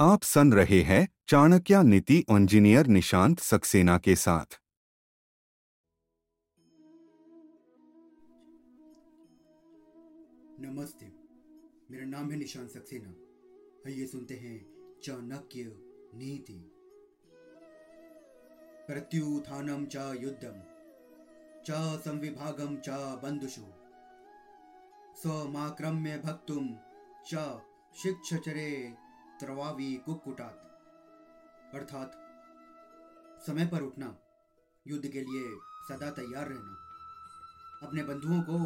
आप सुन रहे हैं चाणक्य नीति इंजीनियर निशांत सक्सेना के साथ। नमस्ते, मेरा नाम है निशांत सक्सेना। आइए सुनते हैं चाणक्य नीति। प्रत्युत्थानं च युद्धम च संविभागम च बंधुषु स्वमाक्रम्य भक्तुम च शिक्षचरे त्रवावी कुक्कुटात। अर्थात, समय पर उठना, युद्ध के लिए सदा तैयार रहना। अपने बंधुओं को